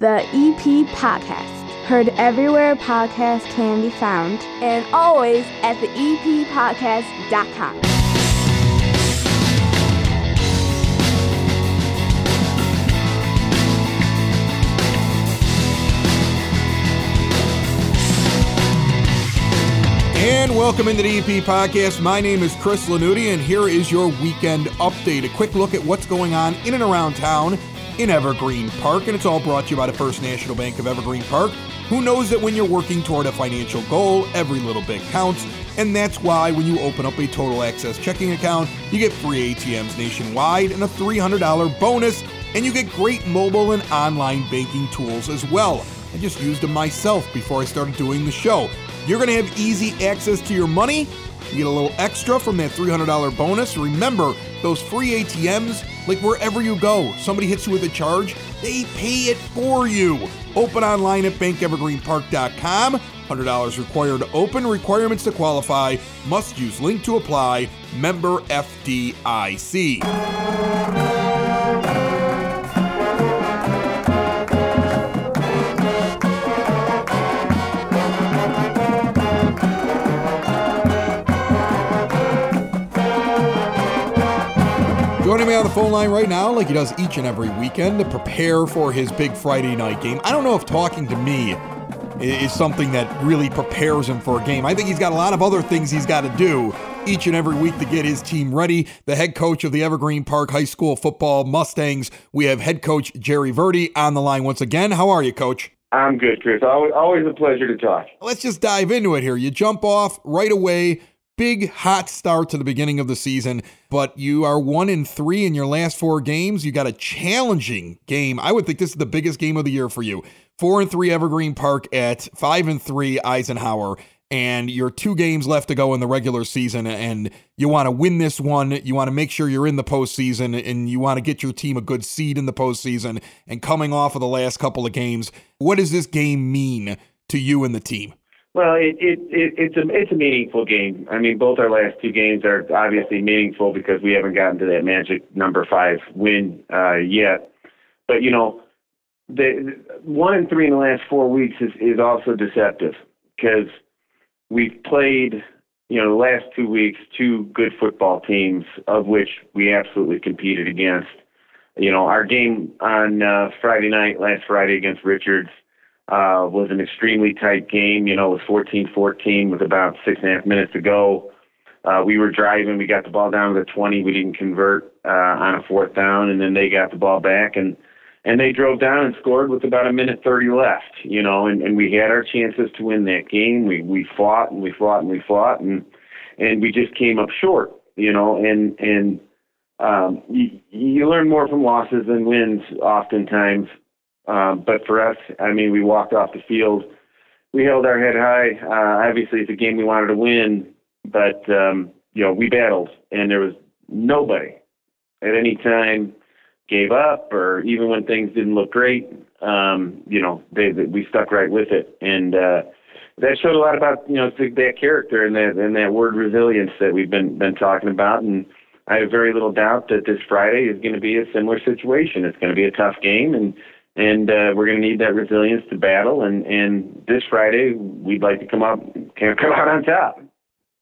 the EP Podcast. Heard everywhere podcasts can be found, and always at the eppodcast.com. And welcome into the EP podcast. My name is Chris Lanuti, and here is your weekend update. A quick look at what's going on in and around town in Evergreen Park, and it's all brought to you by the First National Bank of Evergreen Park. Who knows that when you're working toward a financial goal, every little bit counts, and that's why when you open up a total access checking account, you get free ATMs nationwide and a $300 bonus, and you get great mobile and online banking tools as well. I just used them myself before I started doing the show. You're going to have easy access to your money. You get a little extra from that $300 bonus. Remember, those free ATMs, like wherever you go, somebody hits you with a charge, they pay it for you. Open online at bankevergreenpark.com. $100 required to open. Requirements to qualify. Must use link to apply. Member FDIC. Phone line right now, like he does each and every weekend, to prepare for his big Friday night game. I don't know if talking to me is something that really prepares him for a game. I think he's got a lot of other things he's got to do each and every week to get his team ready. The head coach of the Evergreen Park High School football Mustangs, we have head coach Jerry Verde on the line once again. How are you, coach? I'm good, Chris. Always, always a pleasure to talk. Let's just dive into it here. You jump off right away big hot start to the beginning of the season, but you are one in three in your last four games. You got a challenging game. I would think this is the biggest game of the year for you. Four and three Evergreen Park at five and three Eisenhower. And you're two games left to go in the regular season, and you want to win this one. You want to make sure you're in the postseason, and you want to get your team a good seed in the postseason. And coming off of the last couple of games, what does this game mean to you and the team? Well, it, it, it, it's a it's a meaningful game. I mean, both our last two games are obviously meaningful because we haven't gotten to that magic number five win uh, yet. But you know, the one and three in the last four weeks is is also deceptive because we've played you know the last two weeks two good football teams of which we absolutely competed against. You know, our game on uh, Friday night, last Friday against Richards uh, was an extremely tight game. You know, it was 14-14 with about six and a half minutes to go. Uh, we were driving. We got the ball down to the 20. We didn't convert uh, on a fourth down, and then they got the ball back and and they drove down and scored with about a minute 30 left. You know, and, and we had our chances to win that game. We we fought and we fought and we fought and and we just came up short. You know, and and um, you, you learn more from losses than wins oftentimes. Um, but for us, I mean, we walked off the field. We held our head high. Uh, obviously, it's a game we wanted to win, but um, you know, we battled, and there was nobody at any time gave up, or even when things didn't look great. Um, you know, they, they we stuck right with it, and uh, that showed a lot about you know that character and that and that word resilience that we've been been talking about. And I have very little doubt that this Friday is going to be a similar situation. It's going to be a tough game, and and uh, we're going to need that resilience to battle. And, and this Friday, we'd like to come up, come out on top.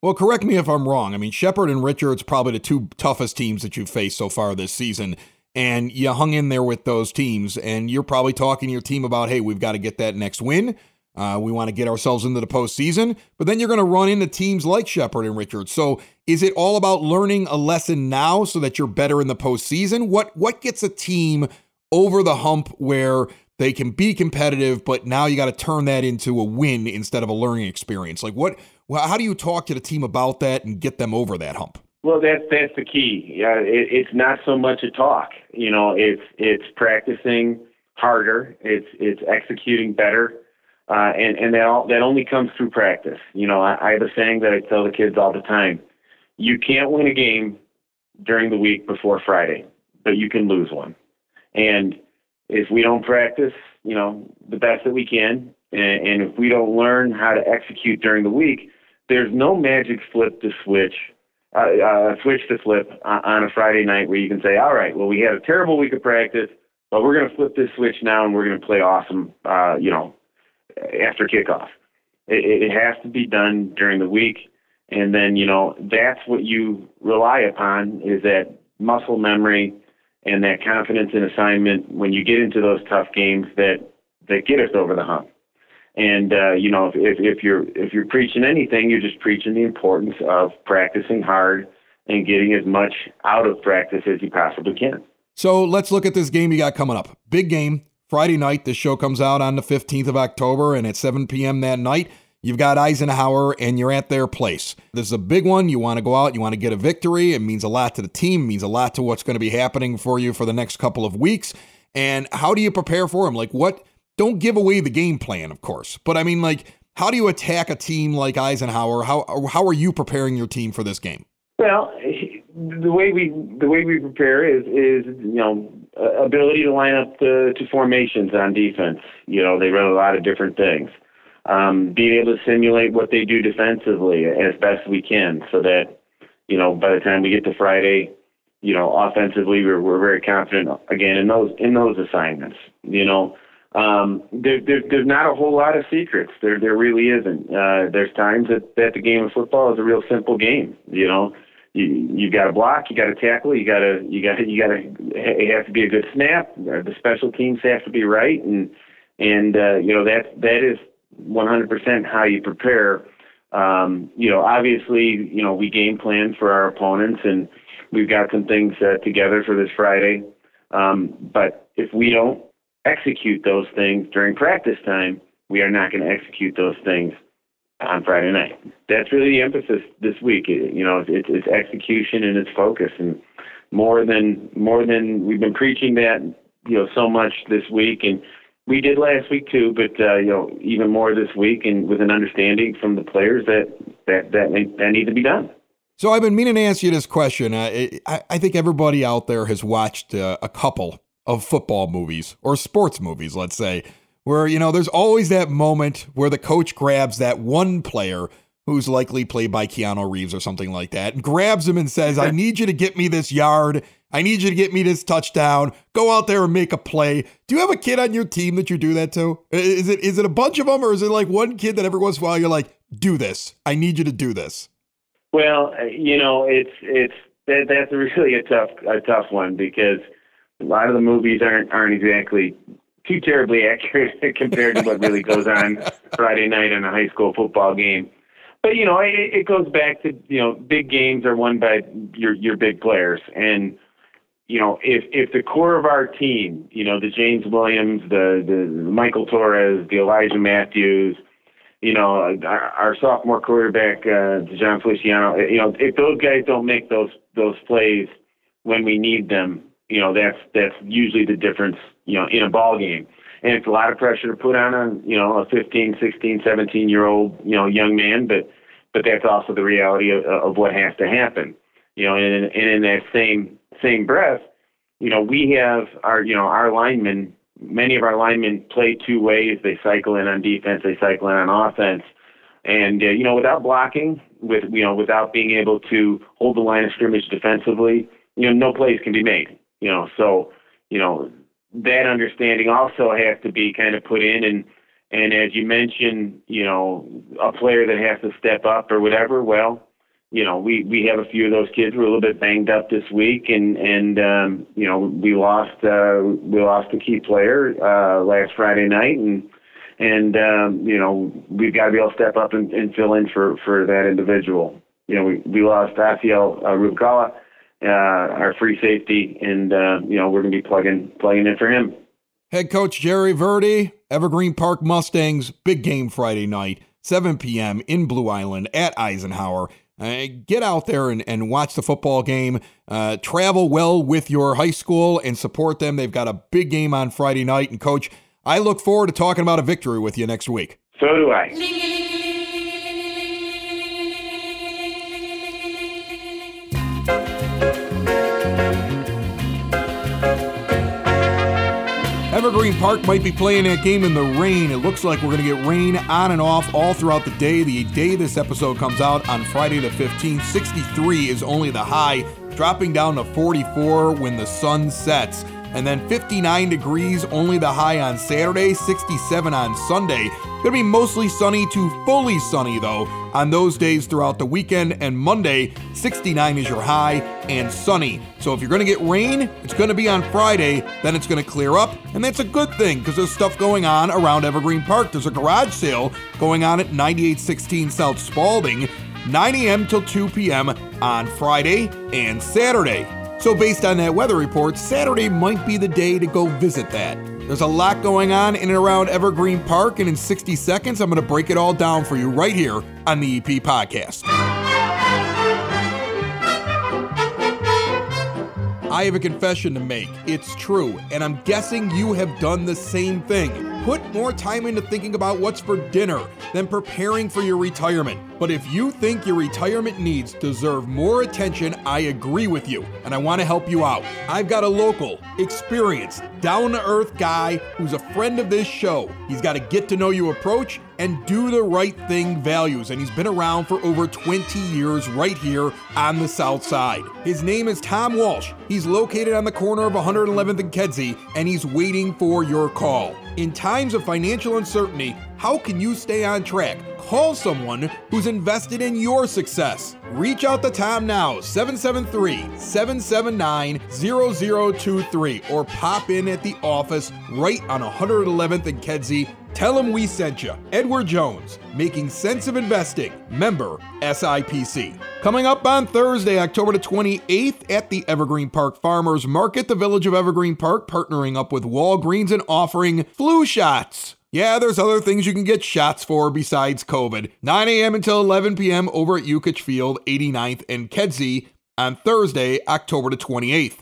Well, correct me if I'm wrong. I mean, Shepard and Richards probably the two toughest teams that you've faced so far this season. And you hung in there with those teams, and you're probably talking to your team about, hey, we've got to get that next win. Uh, we want to get ourselves into the postseason, but then you're going to run into teams like Shepard and Richards. So, is it all about learning a lesson now so that you're better in the postseason? What what gets a team over the hump where they can be competitive, but now you got to turn that into a win instead of a learning experience. Like what? How do you talk to the team about that and get them over that hump? Well, that's that's the key. Yeah, it, it's not so much a talk. You know, it's it's practicing harder. It's it's executing better, uh, and and that all, that only comes through practice. You know, I, I have a saying that I tell the kids all the time: you can't win a game during the week before Friday, but you can lose one. And if we don't practice, you know, the best that we can, and, and if we don't learn how to execute during the week, there's no magic flip to switch, uh, uh, switch to flip on a Friday night where you can say, all right, well, we had a terrible week of practice. but we're going to flip this switch now and we're going to play awesome, uh, you know, after kickoff. It, it has to be done during the week. And then, you know, that's what you rely upon is that muscle memory and that confidence in assignment when you get into those tough games that, that get us over the hump. And uh, you know, if, if, if you're if you're preaching anything, you're just preaching the importance of practicing hard and getting as much out of practice as you possibly can. So let's look at this game you got coming up. Big game Friday night. This show comes out on the 15th of October, and at 7 p.m. that night, you've got Eisenhower, and you're at their place. This is a big one. You want to go out. You want to get a victory. It means a lot to the team. Means a lot to what's going to be happening for you for the next couple of weeks. And how do you prepare for them? Like what? Don't give away the game plan, of course. But I mean, like, how do you attack a team like Eisenhower? How how are you preparing your team for this game? Well, the way we the way we prepare is is you know ability to line up the to formations on defense. You know, they run a lot of different things. Um, being able to simulate what they do defensively as best we can, so that you know by the time we get to Friday, you know, offensively we're we're very confident again in those in those assignments. You know, um, there, there, there's not a whole lot of secrets. There, there really isn't. Uh, there's times that, that the game of football is a real simple game. You know, you you got to block, you got to tackle, you got to you got to you got to it has to be a good snap. The special teams have to be right, and and uh, you know that that is 100% how you prepare. Um, you know, obviously, you know we game plan for our opponents, and we've got some things uh, together for this Friday. Um, but if we don't execute those things during practice time, we are not going to execute those things on Friday night. That's really the emphasis this week. You know, it's, it's execution and it's focus, and more than more than we've been preaching that you know so much this week, and we did last week too. But uh, you know, even more this week, and with an understanding from the players that that that that need to be done. So I've been meaning to ask you this question. Uh, I, I think everybody out there has watched uh, a couple of football movies or sports movies, let's say, where, you know, there's always that moment where the coach grabs that one player who's likely played by Keanu Reeves or something like that and grabs him and says, I need you to get me this yard. I need you to get me this touchdown. Go out there and make a play. Do you have a kid on your team that you do that to? Is it is it a bunch of them or is it like one kid that every once in a while you're like, do this. I need you to do this. Well, uh, you know, it's it's that, that's really a tough a tough one because – a lot of the movies aren't aren't exactly too terribly accurate compared to what really goes on Friday night in a high school football game. But you know, it, it goes back to you know, big games are won by your your big players, and you know, if if the core of our team, you know, the James Williams, the the Michael Torres, the Elijah Matthews, you know, our, our sophomore quarterback, uh, John Feliciano, you know, if those guys don't make those those plays when we need them, you know that's that's usually the difference you know in a ball game. And it's a lot of pressure to put on a you know a 15 16 17 year old you know young man but but that's also the reality of, of what has to happen you know and, and in that same same breath you know we have our you know our linemen many of our linemen play two ways. They cycle in on defense they cycle in on offense. And uh, you know without blocking with you know without being able to hold the line of scrimmage defensively you know no plays can be made you know, so you know that understanding also has to be kind of put in. And and as you mentioned, you know, a player that has to step up or whatever, well, you know, we we have a few of those kids who are a little bit banged up this week, and and um, you know we lost uh, we lost a key player uh, last Friday night, and and um, you know we've got to be able to step up and, and fill in for for that individual. You know, we we lost Asiel uh, uh, our free safety, and uh, you know we're going to be plugging plugging in for him. Head coach Jerry Verde, Evergreen Park Mustangs, big game Friday night, 7 p.m. in Blue Island at Eisenhower. Uh, get out there and, and watch the football game. Uh, travel well with your high school and support them. They've got a big game on Friday night. And, coach, I look forward to talking about a victory with you next week. So do I. Evergreen Park might be playing that game in the rain. It looks like we're going to get rain on and off all throughout the day. The day this episode comes out on Friday the 15th, 63 is only the high, dropping down to 44 when the sun sets. and then 59 degrees, only the high on Saturday, 67 on Sunday. Gonna be mostly sunny to fully sunny though on those days throughout the weekend, and Monday, 69 is your high and sunny. So if you're gonna get rain, it's gonna be on Friday, then it's gonna clear up, and that's a good thing because there's stuff going on around Evergreen Park. There's a garage sale going on at 9816 South Spaulding. 9 a.m. till 2 p.m. on Friday and Saturday. So, based on that weather report, Saturday might be the day to go visit that. There's a lot going on in and around Evergreen Park, and in 60 seconds, I'm going to break it all down for you right here on the EP Podcast. I have a confession to make. It's true, and I'm guessing you have done the same thing. Put more time into thinking about what's for dinner than preparing for your retirement. But if you think your retirement needs deserve more attention, I agree with you, and I want to help you out. I've got a local, experienced, down to earth guy who's a friend of this show. He's got a get to know you approach and do the right thing values, and he's been around for over 20 years right here on the South Side. His name is Tom Walsh. He's located on the corner of 111th and Kedzie, and he's waiting for your call. In times of financial uncertainty, how can you stay on track? Call someone who's invested in your success. Reach out to Tom now, 773 779 0023, or pop in at the office right on 111th and Kedzie Tell them we sent you. Edward Jones, Making Sense of Investing, member SIPC. Coming up on Thursday, October the 28th at the Evergreen Park Farmers Market, the Village of Evergreen Park partnering up with Walgreens and offering flu shots. Yeah, there's other things you can get shots for besides COVID. 9 a.m. until 11 p.m. over at Yukich Field, 89th and Kedzie on Thursday, October the 28th.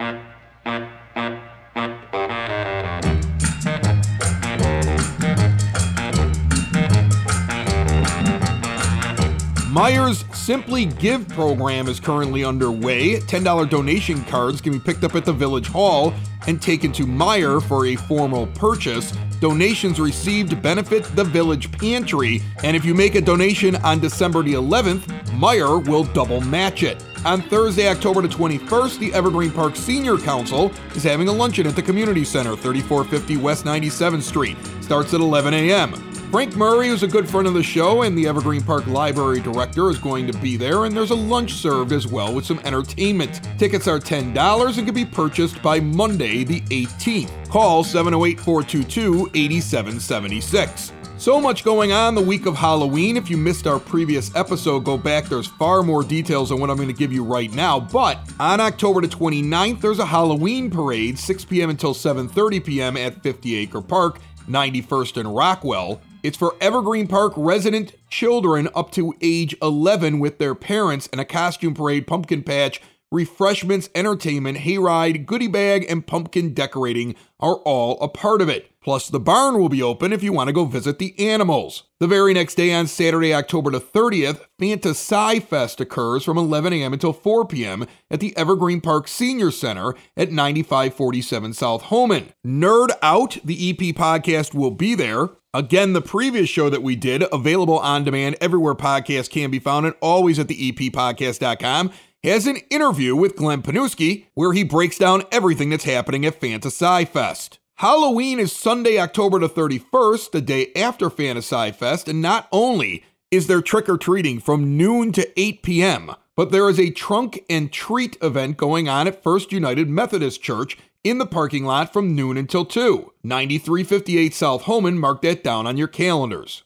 Meijers Simply Give program is currently underway. $10 donation cards can be picked up at the Village Hall and taken to Meijer for a formal purchase. Donations received benefit the Village Pantry, and if you make a donation on December the 11th, Meijer will double match it. On Thursday, October the 21st, the Evergreen Park Senior Council is having a luncheon at the Community Center, 3450 West 97th Street. Starts at 11 a.m. Frank Murray, who's a good friend of the show and the Evergreen Park Library director, is going to be there, and there's a lunch served as well with some entertainment. Tickets are $10 and can be purchased by Monday, the 18th. Call 708 422 8776. So much going on the week of Halloween. If you missed our previous episode, go back. There's far more details on what I'm going to give you right now. But on October the 29th, there's a Halloween parade, 6 p.m. until 7:30 p.m. at 50 Acre Park, 91st and Rockwell. It's for Evergreen Park resident children up to age 11 with their parents and a costume parade, pumpkin patch, refreshments, entertainment, hayride, goodie bag, and pumpkin decorating are all a part of it. Plus, the barn will be open if you want to go visit the animals. The very next day, on Saturday, October the 30th, Fanta Sci Fest occurs from 11 a.m. until 4 p.m. at the Evergreen Park Senior Center at 9547 South Homan. Nerd Out, the EP podcast, will be there. Again, the previous show that we did, available on demand everywhere podcasts can be found and always at the eppodcast.com, has an interview with Glenn Panuski where he breaks down everything that's happening at Fantasy Fest. Halloween is Sunday, October the 31st, the day after Fantasy Fest, and not only is there trick or treating from noon to 8 p.m., but there is a trunk and treat event going on at First United Methodist Church in the parking lot from noon until 2. 9358 South Homan, mark that down on your calendars.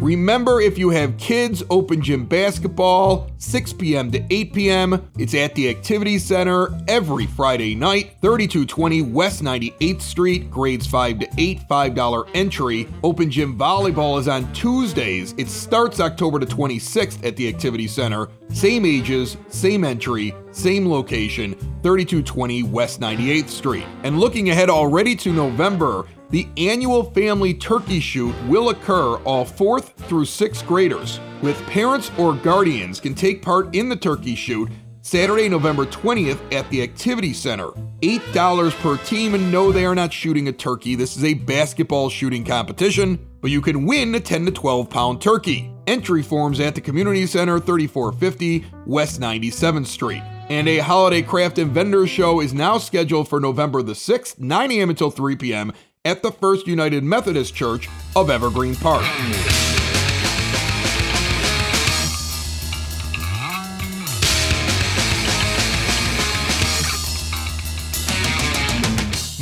Remember, if you have kids, open gym basketball, 6 p.m. to 8 p.m. It's at the Activity Center every Friday night, 3220 West 98th Street, grades 5 to 8, $5 entry. Open gym volleyball is on Tuesdays. It starts October the 26th at the Activity Center. Same ages, same entry, same location, 3220 West 98th Street. And looking ahead already to November, the annual family turkey shoot will occur all 4th through 6th graders, with parents or guardians can take part in the turkey shoot Saturday, November 20th at the Activity Center. $8 per team, and no, they are not shooting a turkey. This is a basketball shooting competition, but you can win a 10 to 12 pound turkey. Entry forms at the Community Center, 3450 West 97th Street. And a holiday craft and vendor show is now scheduled for November the 6th, 9 a.m. until 3 p.m. at the First United Methodist Church of Evergreen Park.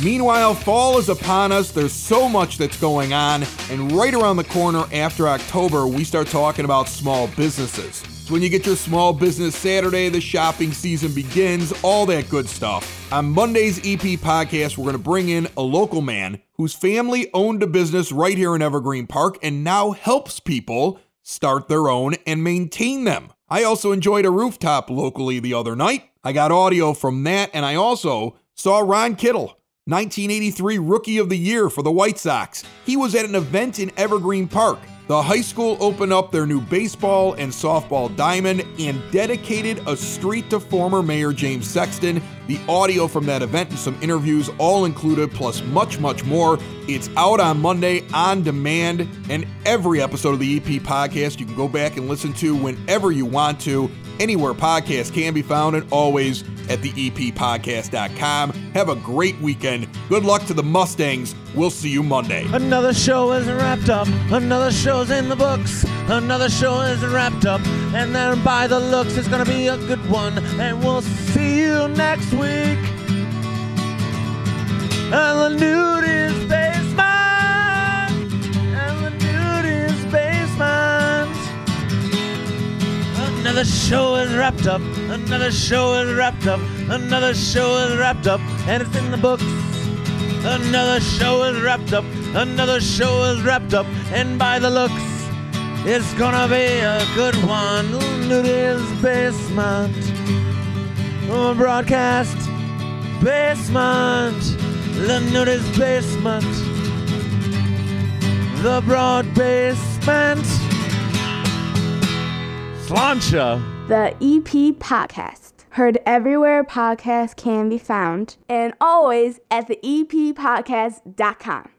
Meanwhile, fall is upon us. There's so much that's going on. And right around the corner after October, we start talking about small businesses. So when you get your small business Saturday, the shopping season begins, all that good stuff. On Monday's EP podcast, we're going to bring in a local man whose family owned a business right here in Evergreen Park and now helps people start their own and maintain them. I also enjoyed a rooftop locally the other night. I got audio from that, and I also saw Ron Kittle 1983 Rookie of the Year for the White Sox. He was at an event in Evergreen Park. The high school opened up their new baseball and softball diamond and dedicated a street to former Mayor James Sexton. The audio from that event and some interviews all included, plus much, much more. It's out on Monday on demand, and every episode of the EP podcast you can go back and listen to whenever you want to anywhere podcasts can be found, and always at the eppodcast.com. Have a great weekend. Good luck to the Mustangs. We'll see you Monday. Another show is wrapped up. Another show's in the books. Another show is wrapped up. And then by the looks, it's gonna be a good one. And we'll see you next week. And the nude is basement. And the nude is basement. Another show is wrapped up. Another show is wrapped up. Another show is wrapped up. And it's in the books. Another show is wrapped up. Another show is wrapped up. And by the looks, it's gonna be a good one. Nudie's basement. Oh, broadcast basement. The nudie's basement. The broad basement. Slancha. The EP Podcast. Heard everywhere podcasts can be found, and always at the eppodcast.com.